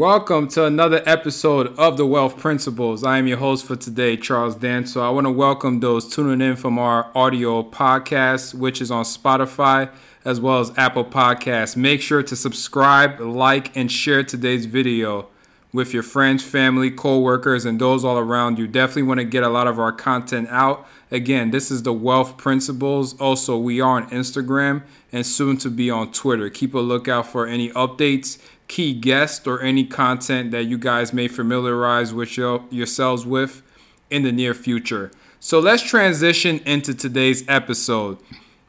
Welcome to another episode of the Wealth Principles. I am your host for today, Charles Danso. So I want to welcome those tuning in from our audio podcast, which is on Spotify as well as Apple Podcasts. Make sure to subscribe, like, and share today's video with your friends, family, co-workers, and those all around you. Definitely want to get a lot of our content out. Again, this is the Wealth Principles. Also, we are on Instagram and soon to be on Twitter. Keep a lookout for any updates key guest or any content that you guys may familiarize with your, yourselves with in the near future. So let's transition into today's episode.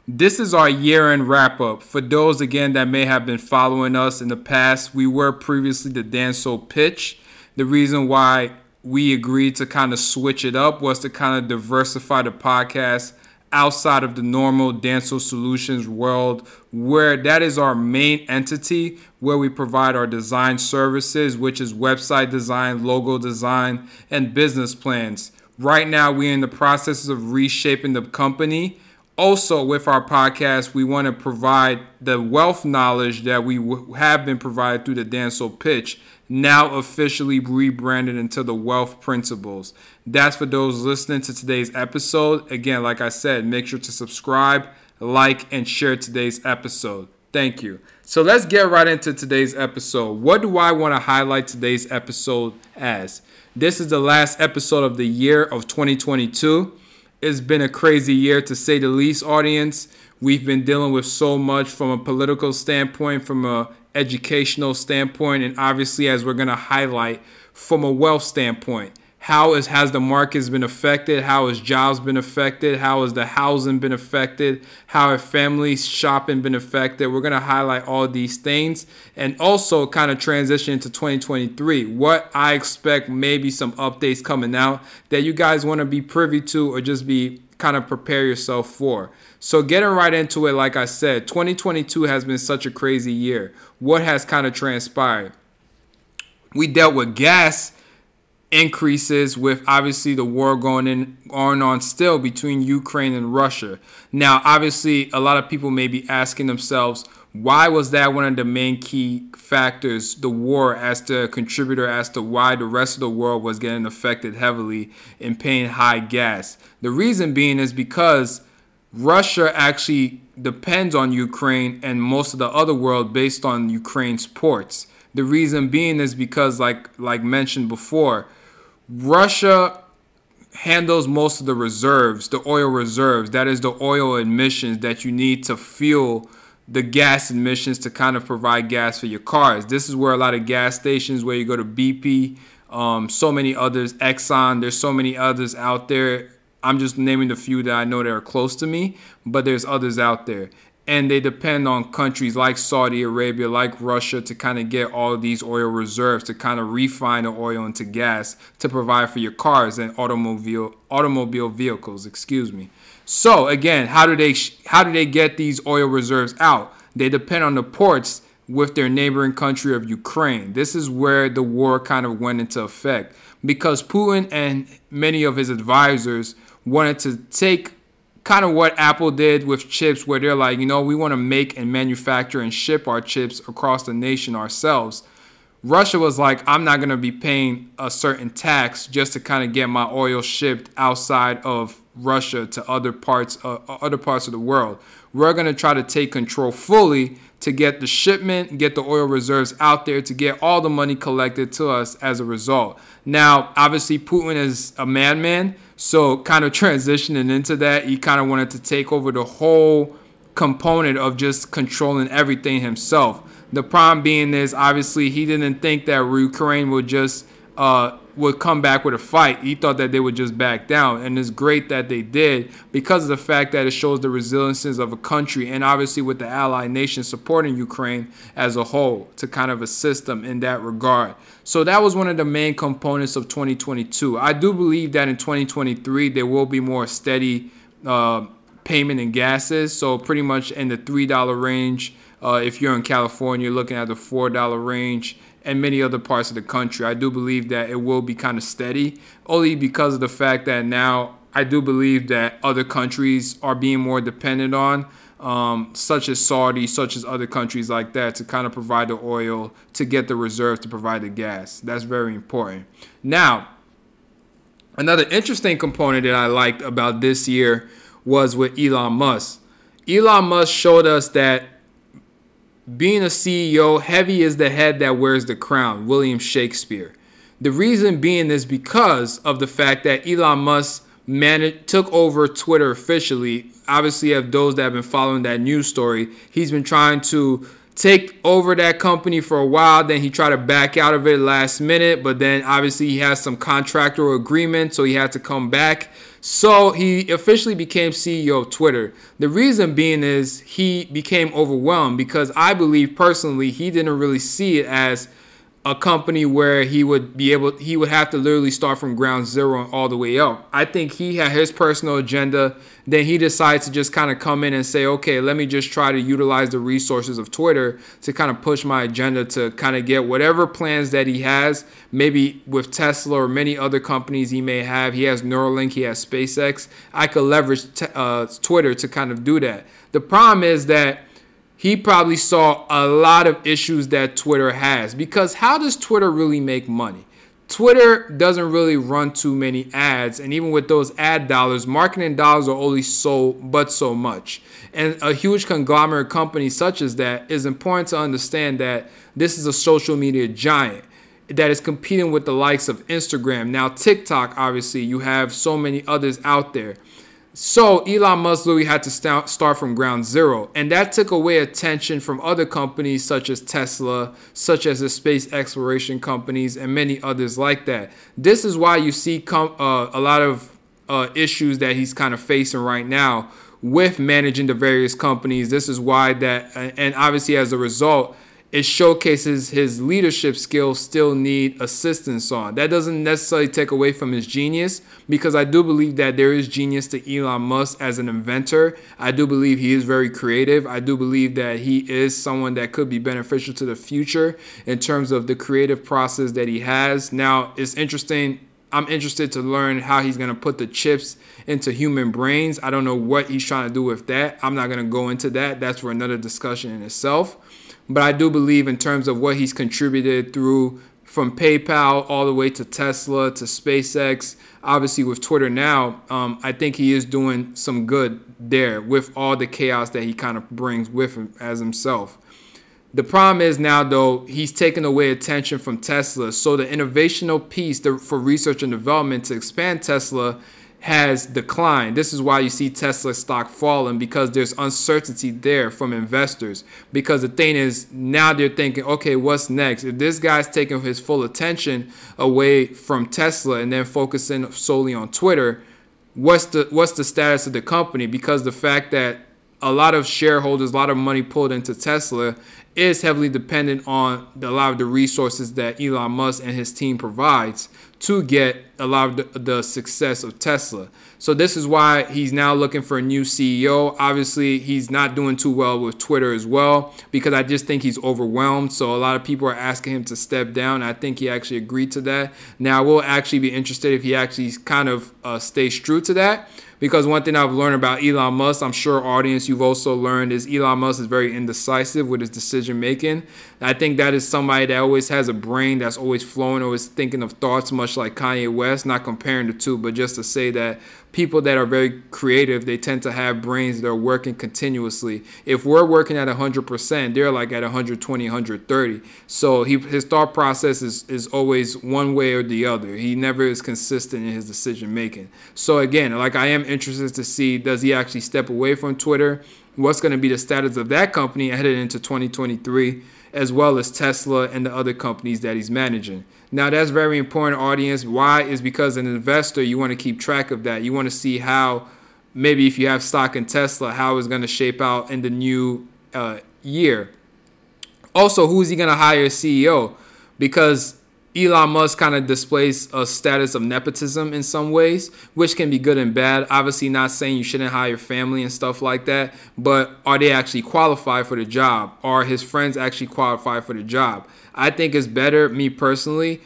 This is our year end wrap up. For those again that may have been following us in the past, we were previously the Danso Pitch. The reason why we agreed to kind of switch it up was to kind of diversify the podcast outside of the normal Danso Solutions world, where that is our main entity, where we provide our design services, which is website design, logo design, and business plans. Right now, we're in the process of reshaping the company. Also, with our podcast, we want to provide the wealth knowledge that we have been provided through the Danso pitch now officially rebranded into the Wealth Principles. That's for those listening to today's episode. Again, like I said, make sure to subscribe, like, and share today's episode. Thank you. So let's get right into today's episode. What do I want to highlight today's episode as? This is the last episode of the year of 2022. It's been a crazy year to say the least, audience. We've been dealing with so much from a political standpoint, from a educational standpoint, and obviously, as we're going to highlight, from a wealth standpoint. How is, has the markets been affected? How has jobs been affected? How has the housing been affected? How have families shopping been affected? We're going to highlight all these things and also kind of transition into 2023. What I expect, maybe some updates coming out that you guys want to be privy to or just be kind of prepare yourself for. So, getting right into it, like I said, 2022 has been such a crazy year. What has kind of transpired? We dealt with gas increases with obviously the war going in going on still between Ukraine and Russia. Now, obviously, a lot of people may be asking themselves, why was that one of the main key factors, the war, as the contributor as to why the rest of the world was getting affected heavily and paying high gas? The reason being is because Russia actually depends on Ukraine and most of the other world based on Ukraine's ports. The reason being is because, like like mentioned before, Russia handles most of the reserves, the oil reserves. That is the oil emissions that you need to fuel the gas emissions to kind of provide gas for your cars. This is where a lot of gas stations, where you go to BP, um, so many others, Exxon, there's so many others out there. I'm just naming the few that I know that are close to me, but there's others out there. And they depend on countries like Saudi Arabia, like Russia, to kind of get all of these oil reserves to kind of refine the oil into gas to provide for your cars and automobile automobile vehicles. Excuse me. So again, how do they how do they get these oil reserves out? They depend on the ports with their neighboring country of Ukraine. This is where the war kind of went into effect because Putin and many of his advisors wanted to take kind of what Apple did with chips, where they're like, you know, we want to make and manufacture and ship our chips across the nation ourselves. Russia was like, I'm not going to be paying a certain tax just to kind of get my oil shipped outside of Russia to other parts uh, other parts of the world. We're going to try to take control fully to get the shipment, get the oil reserves out there, to get all the money collected to us as a result. Now, obviously, Putin is a madman, so kind of transitioning into that, he kind of wanted to take over the whole component of just controlling everything himself. The problem being is obviously he didn't think that Ukraine would just uh, would come back with a fight. He thought that they would just back down, and it's great that they did because of the fact that it shows the resilience of a country, and obviously with the allied nations supporting Ukraine as a whole to kind of assist them in that regard. So that was one of the main components of 2022. I do believe that in 2023 there will be more steady uh, payment in gases, so pretty much in the three dollar range. Uh, if you're in California, looking at the four dollar range and many other parts of the country. I do believe that it will be kind of steady, only because of the fact that now I do believe that other countries are being more dependent on um, such as Saudi, such as other countries like that, to kind of provide the oil to get the reserve to provide the gas. That's very important. Now, another interesting component that I liked about this year was with Elon Musk. Elon Musk showed us that being a CEO, heavy is the head that wears the crown, William Shakespeare. The reason being is because of the fact that Elon Musk managed, took over Twitter officially. Obviously, have those that have been following that news story. He's been trying to take over that company for a while. Then he tried to back out of it last minute, but then obviously he has some contractual agreement, so he had to come back. So he officially became CEO of Twitter. The reason being is he became overwhelmed because I believe personally he didn't really see it as a company where he would be able he would have to literally start from ground zero all the way up. I think he had his personal agenda. Then he decides to just kind of come in and say, okay, let me just try to utilize the resources of Twitter to kind of push my agenda to kind of get whatever plans that he has, maybe with Tesla or many other companies he may have. He has Neuralink, he has SpaceX. I could leverage t- uh, Twitter to kind of do that. The problem is that he probably saw a lot of issues that Twitter has. Because how does Twitter really make money? Twitter doesn't really run too many ads, and even with those ad dollars, marketing dollars are only so but so much. And a huge conglomerate company such as that is important to understand that this is a social media giant that is competing with the likes of Instagram. Now, TikTok, obviously, you have so many others out there. So Elon Musk literally had to start, from ground zero, and that took away attention from other companies such as Tesla, such as the space exploration companies, and many others like that. This is why you see com- uh, a lot of uh, issues that he's kind of facing right now with managing the various companies. This is why that, and obviously as a result, it showcases his leadership skills still need assistance on. That doesn't necessarily take away from his genius because I do believe that there is genius to Elon Musk as an inventor. I do believe he is very creative. I do believe that he is someone that could be beneficial to the future in terms of the creative process that he has. Now, it's interesting I'm interested to learn how he's going to put the chips into human brains. I don't know what he's trying to do with that. I'm not going to go into that. That's for another discussion in itself. But I do believe in terms of what he's contributed through from PayPal all the way to Tesla to SpaceX, obviously with Twitter now, um, I think he is doing some good there with all the chaos that he kind of brings with him as himself. The problem is now, though, he's taken away attention from Tesla. So the innovational piece for research and development to expand Tesla has declined. This is why you see Tesla stock falling because there's uncertainty there from investors. Because the thing is, now they're thinking, okay, what's next? If this guy's taking his full attention away from Tesla and then focusing solely on Twitter, what's the what's the status of the company? Because the fact that a lot of shareholders, a lot of money pulled into Tesla is heavily dependent on a lot of the resources that Elon Musk and his team provides to get a lot of the, the, success of Tesla. So this is why he's now looking for a new CEO. Obviously, he's not doing too well with Twitter as well because I just think he's overwhelmed. So a lot of people are asking him to step down. I think he actually agreed to that. Now, we'll actually be interested if he actually kind of uh, stays true to that because one thing I've learned about Elon Musk, I'm sure audience you've also learned is Elon Musk is very indecisive with his decision making. I think that is somebody that always has a brain that's always flowing, always thinking of thoughts, much like Kanye West. Not comparing the two, but just to say that people that are very creative, they tend to have brains that are working continuously. If we're working at 100%, they're like at 120, 130. So he, his thought process is, is always one way or the other. He never is consistent in his decision making. So again, like I am interested to see does he actually step away from Twitter? What's going to be the status of that company headed into 2023? As well as Tesla and the other companies that he's managing. Now, that's very important, audience. Why? Is because an investor, you want to keep track of that. You want to see how, maybe if you have stock in Tesla, how it's going to shape out in the new uh, year. Also, who is he going to hire CEO? Because Elon Musk kind of displays a status of nepotism in some ways, which can be good and bad. Obviously, not saying you shouldn't hire family and stuff like that, but are they actually qualified for the job? Are his friends actually qualified for the job? I think it's better, me personally,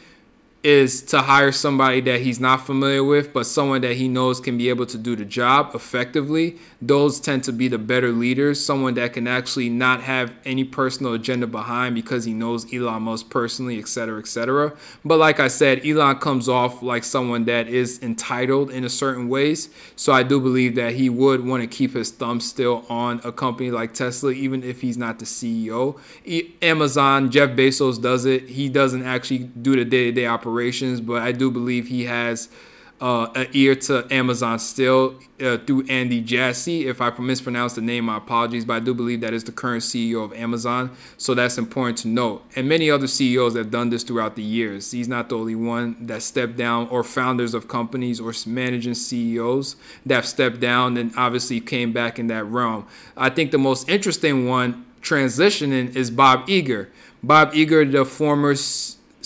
is to hire somebody that he's not familiar with, but someone that he knows can be able to do the job effectively. Those tend to be the better leaders, someone that can actually not have any personal agenda behind because he knows Elon Musk personally, et cetera, et cetera. But like I said, Elon comes off like someone that is entitled in a certain ways. So I do believe that he would want to keep his thumb still on a company like Tesla, even if he's not the CEO. Amazon, Jeff Bezos does it. He doesn't actually do the day to day operations, but I do believe he has uh, an ear to Amazon still uh, through Andy Jassy. If I mispronounce the name, my apologies, but I do believe that is the current CEO of Amazon. So that's important to note. And many other CEOs have done this throughout the years. He's not the only one that stepped down, or founders of companies or managing CEOs that have stepped down and obviously came back in that realm. I think the most interesting one transitioning is Bob Iger. Bob Iger, the former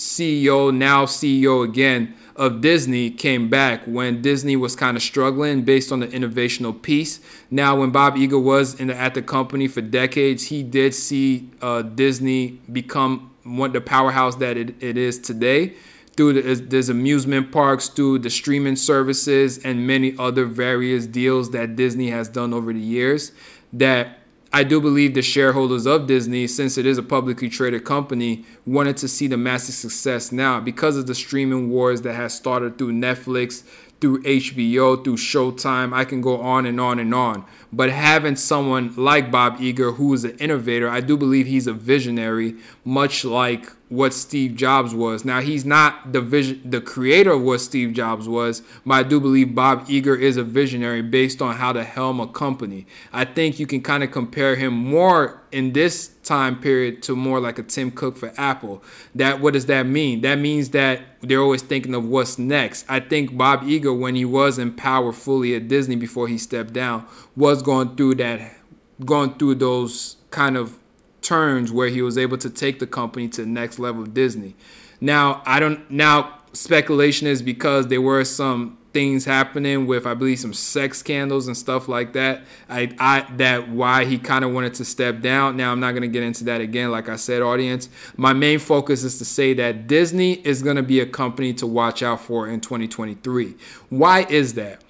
CEO, now CEO again of Disney came back when Disney was kind of struggling based on the innovational piece. Now, when Bob Iger was the, at the company for decades, he did see uh, Disney become one the powerhouse that it, it is today. Through the, there's amusement parks, through the streaming services, and many other various deals that Disney has done over the years. That I do believe the shareholders of Disney, since it is a publicly traded company, wanted to see the massive success now because of the streaming wars that has started through Netflix, through HBO, through Showtime. I can go on and on and on. But having someone like Bob Iger, who is an innovator, I do believe he's a visionary, much like what Steve Jobs was. Now he's not the vision, the creator of what Steve Jobs was, but I do believe Bob Iger is a visionary based on how to helm a company. I think you can kind of compare him more in this time period to more like a Tim Cook for Apple. That what does that mean? That means that they're always thinking of what's next. I think Bob Iger, when he was in power fully at Disney before he stepped down, was going through that, going through those kind of turns where he was able to take the company to the next level of Disney. Now, I don't now speculation is because there were some things happening with I believe some sex scandals and stuff like that. I, I that why he kind of wanted to step down. Now I'm not going to get into that again like I said audience. My main focus is to say that Disney is going to be a company to watch out for in 2023. Why is that?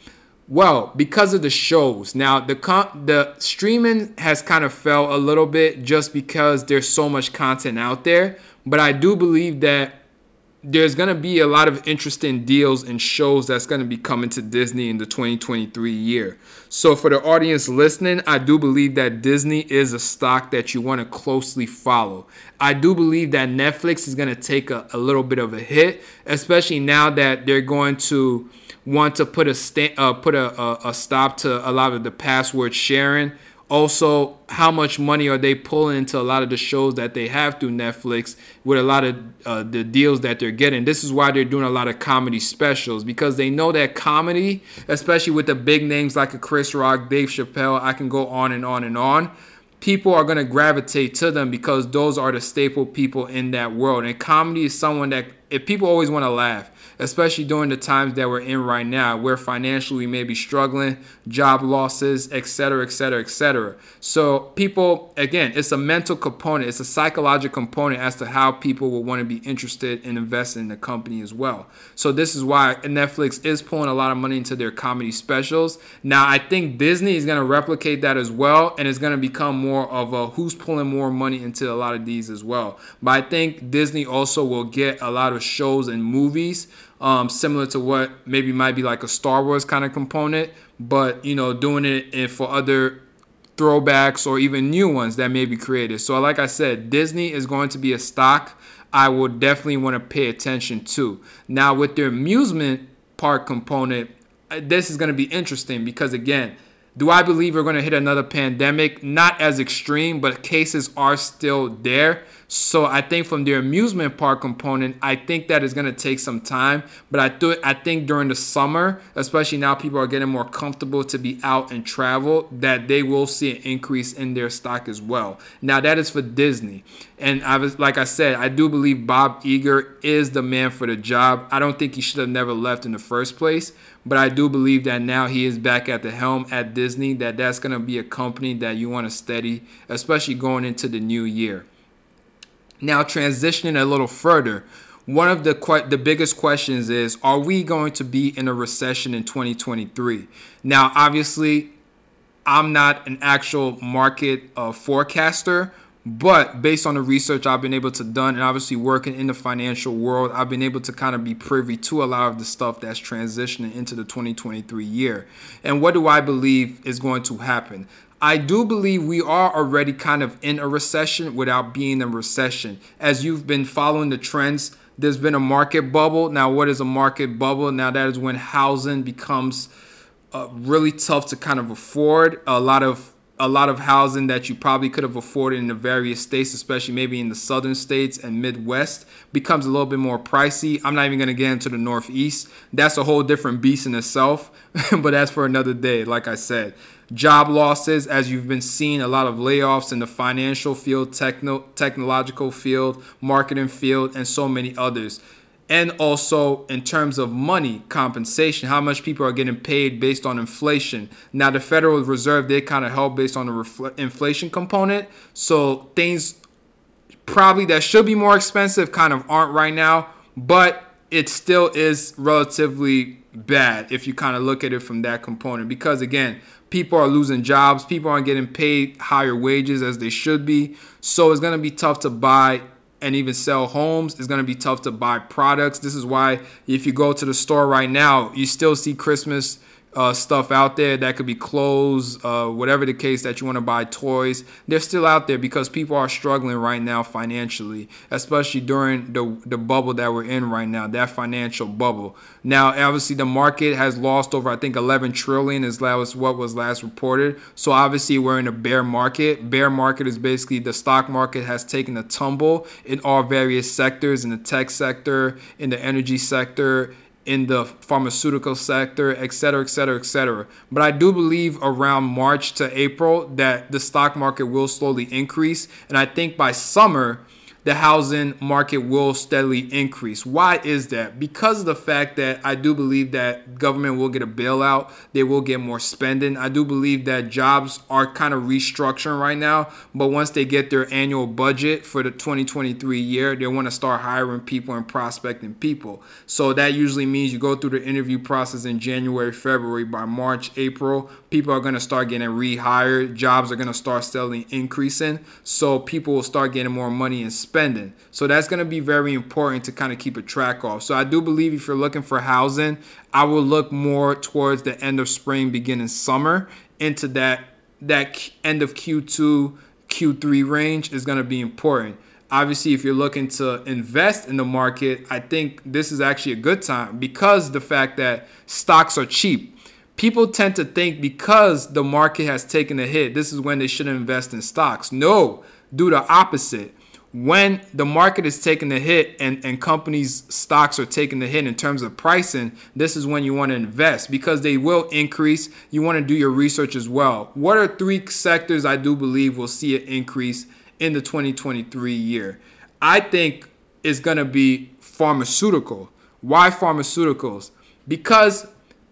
Well, because of the shows. Now, the con- the streaming has kind of fell a little bit just because there's so much content out there, but I do believe that there's going to be a lot of interesting deals and shows that's going to be coming to Disney in the 2023 year. So, for the audience listening, I do believe that Disney is a stock that you want to closely follow. I do believe that Netflix is going to take a, a little bit of a hit, especially now that they're going to want to put a sta- uh, put a, a, a stop to a lot of the password sharing. Also, how much money are they pulling into a lot of the shows that they have through Netflix with a lot of uh, the deals that they're getting? This is why they're doing a lot of comedy specials because they know that comedy, especially with the big names like a Chris Rock, Dave Chappelle, I can go on and on and on people are going to gravitate to them because those are the staple people in that world. And comedy is someone that, if people always want to laugh, especially during the times that we're in right now, where financially we may be struggling, job losses, etc., etc., etc. So people, again, it's a mental component, it's a psychological component as to how people will want to be interested in investing in the company as well. So this is why Netflix is pulling a lot of money into their comedy specials. Now I think Disney is going to replicate that as well, and it's going to become more of a who's pulling more money into a lot of these as well. But I think Disney also will get a lot of shows and movies um, similar to what maybe might be like a Star Wars kind of component, but you know, doing it for other throwbacks or even new ones that may be created. So, like I said, Disney is going to be a stock I will definitely want to pay attention to. Now, with their amusement park component, uh, this is going to be interesting because again, do I believe we're going to hit another pandemic? Not as extreme, but cases are still there. So I think from the amusement park component, I think that is going to take some time. But I th- I think during the summer, especially now people are getting more comfortable to be out and travel, that they will see an increase in their stock as well. Now that is for Disney. And I was like I said, I do believe Bob Iger is the man for the job. I don't think he should have never left in the first place, but I do believe that now he is back at the helm at Disney. That that's going to be a company that you want to steady, especially going into the new year. Now, transitioning a little further, one of the que- the biggest questions is are we going to be in a recession in 2023 now obviously i'm not an actual market uh, forecaster but based on the research I've been able to done and obviously working in the financial world, I've been able to kind of be privy to a lot of the stuff that's transitioning into the 2023 year. And what do I believe is going to happen? I do believe we are already kind of in a recession without being in a recession. As you've been following the trends, there's been a market bubble. Now, what is a market bubble? Now, that is when housing becomes uh, really tough to kind of afford. A lot of a lot of housing that you probably could have afforded in the various states, especially maybe in the southern states and Midwest, becomes a little bit more pricey. I'm not even going to get into the Northeast. That's a whole different beast in itself, but that's for another day, like I said. Job losses, as you've been seeing, a lot of layoffs in the financial field, techno- technological field, marketing field, and so many others and also in terms of money compensation, how much people are getting paid based on inflation. Now, the Federal Reserve, they kind of help based on the refl- inflation component. So things probably that should be more expensive kind of aren't right now, but it still is relatively bad if you kind of look at it from that component because again people are losing jobs people aren't getting paid higher wages as they should be so it's going to be tough to buy and even sell homes, it's going to be tough to buy products. This is why if you go to the store right now, you still see Christmas uh, stuff out there that could be clothes, uh, whatever the case that you want to buy toys. They're still out there because people are struggling right now financially, especially during the, the bubble that we're in right now, that financial bubble. Now, obviously, the market has lost over, I think, 11 trillion is what was last reported. So obviously, we're in a bear market. Bear market is basically the stock market has taken a tumble in all various sectors, in the tech sector, in the energy sector, in the pharmaceutical sector, et cetera, et cetera, et cetera. But I do believe around March to April that the stock market will slowly increase. And I think by summer, the housing market will steadily increase. Why is that? Because of the fact that I do believe that government will get a bailout, they will get more spending. I do believe that jobs are kind of restructuring right now, but once they get their annual budget for the 2023 year, they want to start hiring people and prospecting people. So that usually means you go through the interview process in January, February, by March, April, people are going to start getting rehired, jobs are going to start steadily increasing, so people will start getting more money and spending. So that's going to be very important to kind of keep a track of. So I do believe if you're looking for housing, I will look more towards the end of spring, beginning summer into that that end of Q2, Q3 range is going to be important. Obviously, if you're looking to invest in the market, I think this is actually a good time because the fact that stocks are cheap people tend to think because the market has taken a hit, this is when they should invest in stocks. No, do the opposite when the market is taking a hit and, and companies' stocks are taking the hit in terms of pricing, this is when you want to invest because they will increase. You want to do your research as well. What are three sectors I do believe will see an increase in the 2023 year? I think it's going to be pharmaceutical. Why pharmaceuticals? Because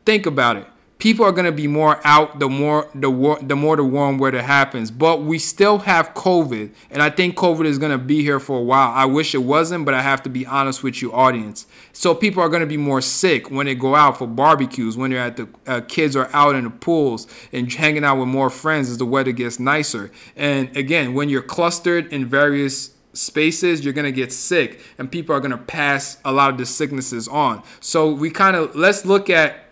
think about it people are going to be more out the more the war the more the warm weather happens. But we still have covid and i think covid is going to be here for a while. I wish it wasn't but i have to be honest with you audience. So people are going to be more sick when they go out for barbecues when they're at the uh, kids are out in the pools and hanging out with more friends as the weather gets nicer. And again when you're clustered in various spaces you're to get sick and people are to pass a lot of the sicknesses on. So we kind of let's look at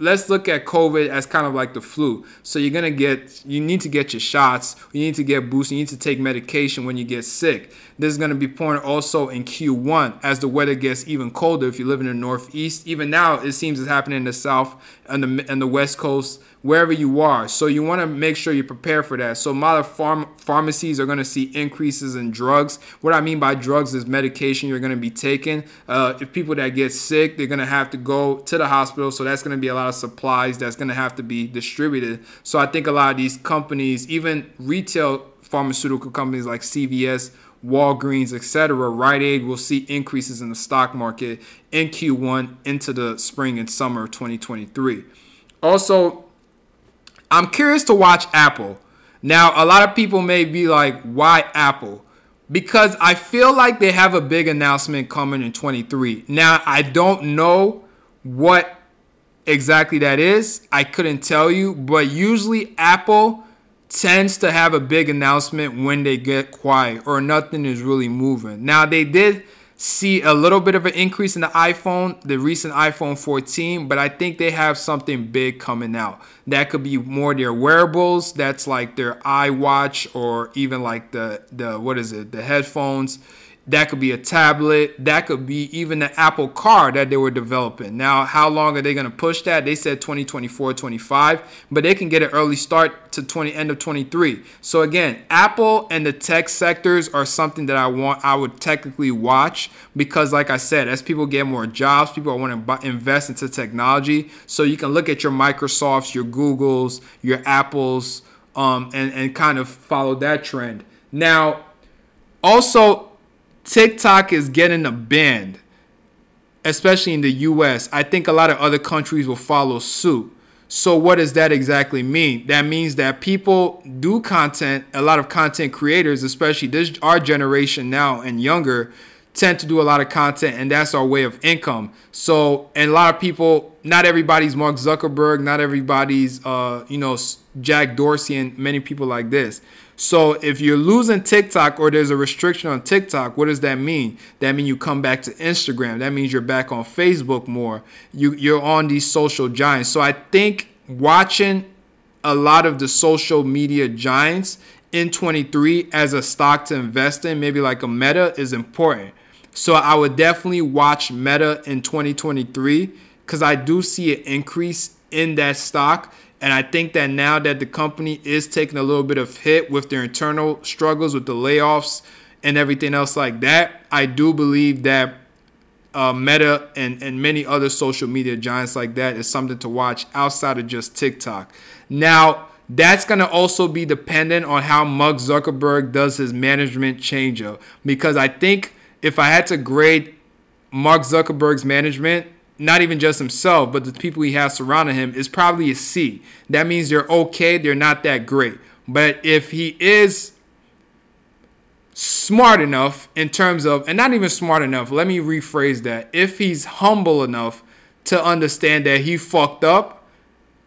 let's look at COVID as kind of like the flu. So you're gonna get, you need to get your shots. You need to get boosted. You need to take medication when you get sick. This is gonna be important also in Q1 as the weather gets even colder. If you live in the Northeast, even now it seems it's happening in the South and the and the West Coast wherever you are. So you want to make sure you prepare for that. So a lot of pharm- pharmacies are going to see increases in drugs. What I mean by drugs is medication you're going to be taking. Uh, if people that get sick, they're going to have to go to the hospital. So that's going to be a lot of supplies that's going to have to be distributed. So I think a lot of these companies, even retail pharmaceutical companies like CVS, Walgreens, etc., Rite Aid will see increases in the stock market in Q1 into the spring and summer of 2023. Also, I'm curious to watch Apple. Now, a lot of people may be like, why Apple? because I feel like they have a big announcement coming in 23. Now, I don't know what exactly that is. I couldn't tell you, but usually Apple tends to have a big announcement when they get quiet or nothing is really moving. Now, they did see a little bit of an increase in the iPhone, the recent iPhone 14, but I think they have something big coming out. That could be more their wearables, that's like their iWatch or even like the the what is it, the headphones that could be a tablet. That could be even the Apple Car that they were developing. Now, how long are they going to push that? They said 2024, 25, but they can get an early start to 20 end of 23. So again, Apple and the tech sectors are something that I want I would technically watch because like I said, as people get more jobs, people want to invest into technology. So you can look at your Microsofts, your Googles, your Apples um, and and kind of follow that trend. Now, also TikTok is getting a ban, especially in the US. I think a lot of other countries will follow suit. So, what does that exactly mean? That means that people do content, a lot of content creators, especially this our generation now and younger, tend to do a lot of content, and that's our way of income. So, and a lot of people, not everybody's Mark Zuckerberg, not everybody's, uh, you know, Jack Dorsey, and many people like this. So if you're losing TikTok or there's a restriction on TikTok, what does that mean? That means you come back to Instagram. That means you're back on Facebook more. You you're on these social giants. So I think watching a lot of the social media giants in 23 as a stock to invest in, maybe like a Meta, is important. So I would definitely watch Meta in 2023 because I do see an increase in that stock and I think that now that the company is taking a little bit of hit with their internal struggles with the layoffs and everything else like that, I do believe that uh, Meta and, and many other social media giants like that is something to watch outside of just TikTok. Now, that's going to also be dependent on how Mark Zuckerberg does his management change up. Because I think if I had to grade Mark Zuckerberg's management, not even just himself, but the people he has surrounding him, is probably a C. That means they're okay, they're not that great. But if he is smart enough in terms of, and not even smart enough, let me rephrase that. If he's humble enough to understand that he fucked up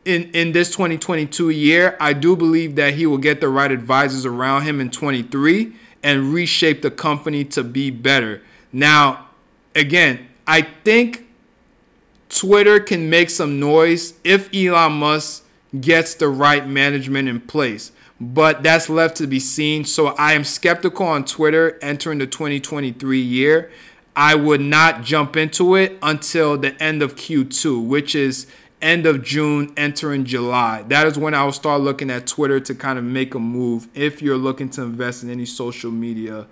in, in this 2022 year, I do believe that he will get the right advisors around him in 23 and reshape the company to be better. Now, again, I think Twitter can make some noise if Elon Musk gets the right management in place. But that's left to be seen. So I am skeptical on Twitter entering the 2023 year. I would not jump into it until the end of Q2, which is end of June, entering July. That is when I will start looking at Twitter to kind of make a move if you're looking to invest in any social media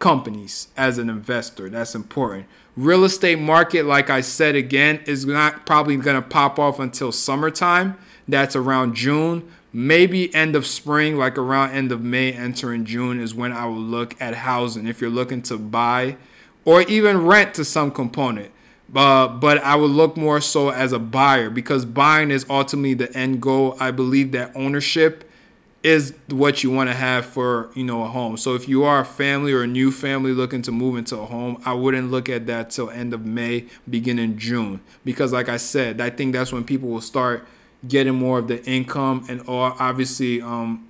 companies as an investor. That's important. Real estate market, like I said again, is not probably going to pop off until summertime. That's around June. Maybe end of spring, like around end of May, entering June, is when I will look at housing. If you're looking to buy or even rent to some component. Uh, but I would look more so as a buyer because buying is ultimately the end goal. I believe that ownership is what you want to have for you know a home. So if you are a family or a new family looking to move into a home, I wouldn't look at that till end of May, beginning June, because like I said, I think that's when people will start getting more of the income and obviously um,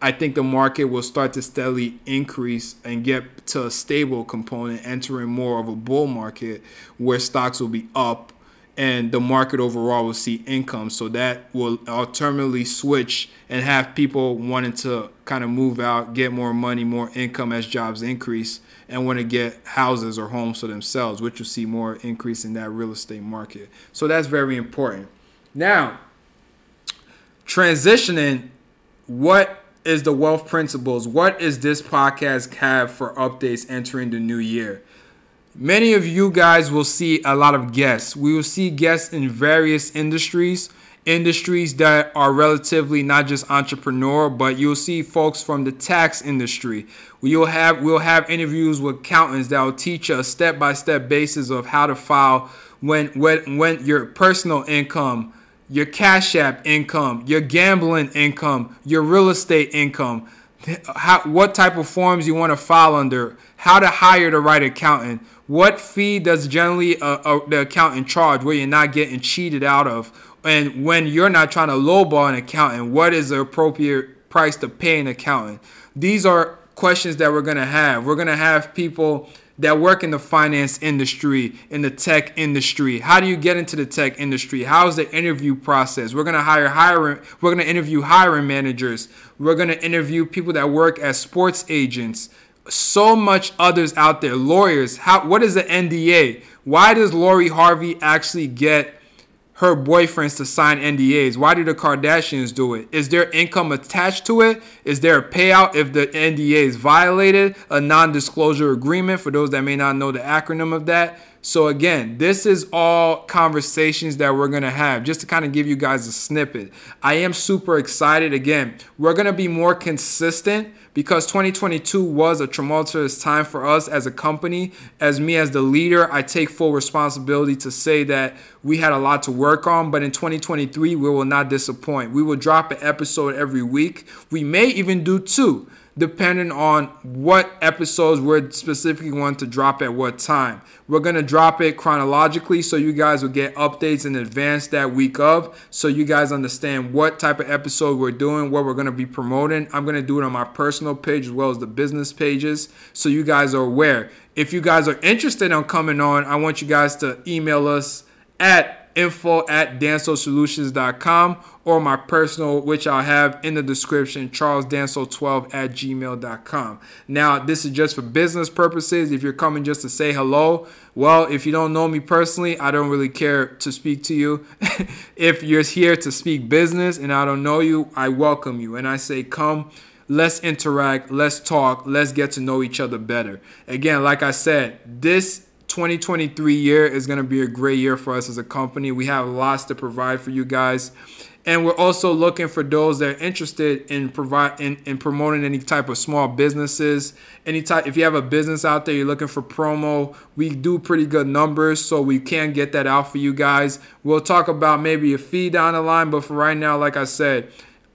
I think the market will start to steadily increase and get to a stable component, entering more of a bull market where stocks will be up and the market overall will see income. So that will ultimately switch and have people wanting to kind of move out, get more money, more income as jobs increase, and want to get houses or homes for themselves, which will see more increase in that real estate market. So that's very important. Now, transitioning, what is the wealth principles? What is this podcast have for updates entering the new year? Many of you guys will see a lot of guests. We will see guests in various industries, industries that are relatively not just entrepreneur, but you'll see folks from the tax industry. We'll have we'll have interviews with accountants that will teach us step by step basis of how to file when when when your personal income, your cash app income, your gambling income, your real estate income how, what type of forms you want to file under, how to hire the right accountant, what fee does generally the accountant charge where you're not getting cheated out of, and when you're not trying to lowball an accountant, what is the appropriate price to pay an accountant? These are questions that we're gonna have. We're gonna have people that work in the finance industry, in the tech industry. How do you get into the tech industry? How's the interview process? We're gonna hire hiring. We're gonna interview hiring managers. We're gonna interview people that work as sports agents. So much others out there, lawyers. How? What is the NDA? Why does Lori Harvey actually get? her boyfriends to sign NDAs? Why do the Kardashians do it? Is there income attached to it? Is there a payout if the NDA is violated? A non disclosure agreement for those that may not know the acronym of that. So, again, this is all conversations that we're going to have just to kind of give you guys a snippet. I am super excited. Again, we're going to be more consistent because 2022 was a tumultuous time for us as a company. As me, as the leader, I take full responsibility to say that we had a lot to work on, but in 2023, we will not disappoint. We will drop an episode every week. We may even do two depending on what episodes we're specifically want to drop at what time. We're going to drop it chronologically so you guys will get updates in advance that week of so you guys understand what type of episode we're doing, what we're going to be promoting. I'm going to do it on my personal page as well as the business pages so you guys are aware. If you guys are interested in coming on, I want you guys to email us at info at dansosolutions.com or my personal, which I'll have in the description, charlesdanso12 at gmail.com. Now, this is just for business purposes. If you're coming just to say hello, well, if you don't know me personally, I don't really care to speak to you. if you're here to speak business and I don't know you, I welcome you. And I say, come let's interact, let's talk, let's get to know each other better. Again, like I said, this 2023 year is going to be a great year for us as a company. We have lots to provide for you guys. And we're also looking for those that are interested in provide in, in promoting any type of small businesses. Any type if you have a business out there, you're looking for promo, we do pretty good numbers, so we can get that out for you guys. We'll talk about maybe a fee down the line, but for right now, like I said,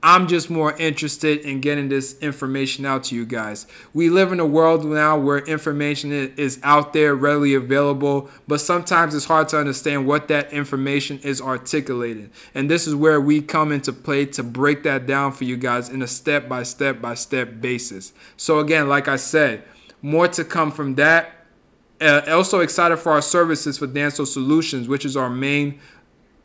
I'm just more interested in getting this information out to you guys. We live in a world now where information is out there, readily available, but sometimes it's hard to understand what that information is articulated. And this is where we come into play to break that down for you guys in a step by step by step basis. So, again, like I said, more to come from that. Uh, also excited for our services for Danso Solutions, which is our main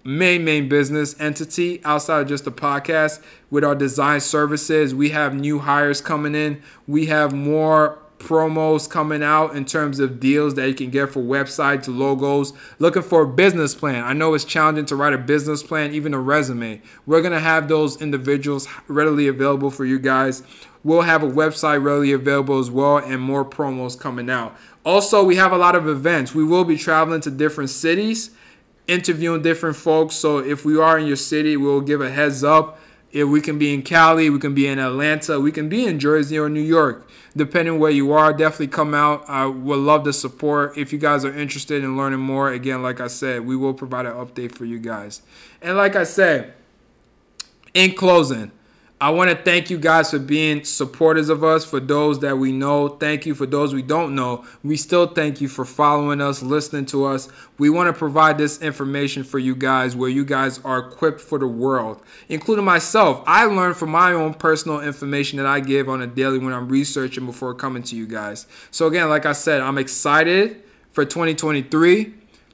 main main business entity outside of just the podcast. With our design services we have new hires coming in. We have more promos coming out in terms of deals that you can get for websites logos. Looking for a business plan. I know it's challenging to write a business plan even a resume. We're going to have those individuals readily available for you guys. We'll have a website readily available as well and more promos coming out. Also we have a lot of events. We will be traveling to different cities interviewing different folks. So if we are in your city, we'll give a heads up. If we can be in Cali, we can be in Atlanta, we can be in Jersey or New York. Depending where you are, definitely come out. I would love the support. If you guys are interested in learning more, again, like I said, we will provide an update for you guys. And like I said, in closing, I want to thank you guys for being supporters of us. For those that we know, thank you. For those we don't know, we still thank you for following us, listening to us. We want to provide this information for you guys where you guys are equipped for the world, including myself. I learn from my own personal information that I give on a daily when I'm researching before coming to you guys. So, again, like I said, I'm excited for 2023.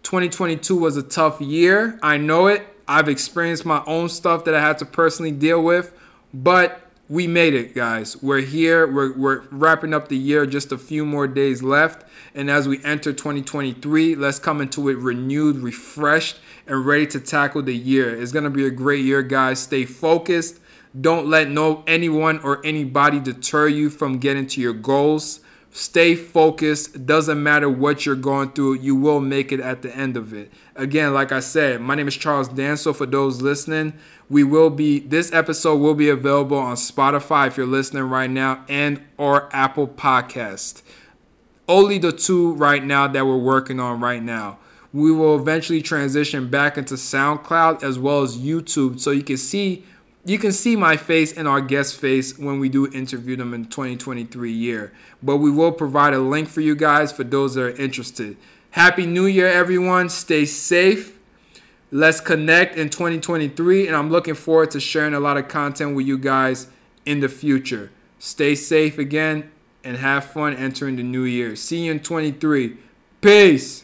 2022 was a tough year. I know it. I've experienced my own stuff that I had to personally deal with. But we made it, guys. We're here. We're, we're wrapping up the year, just a few more days left. And as we enter 2023, let's come into it renewed, refreshed, and ready to tackle the year. It's going to be a great year, guys. Stay focused. Don't let no anyone or anybody deter you from getting to your goals. Stay focused. Doesn't matter what you're going through, you will make it at the end of it. Again, like I said, my name is Charles Danso. For those listening, we will be this episode will be available on Spotify if you're listening right now and or Apple Podcast. Only the two right now that we're working on right now. We will eventually transition back into SoundCloud as well as YouTube so you can see you can see my face and our guest face when we do interview them in 2023 year. But we will provide a link for you guys for those that are interested. Happy New Year, everyone. Stay safe. Let's connect in 2023. And I'm looking forward to sharing a lot of content with you guys in the future. Stay safe again and have fun entering the new year. See you in 23. Peace.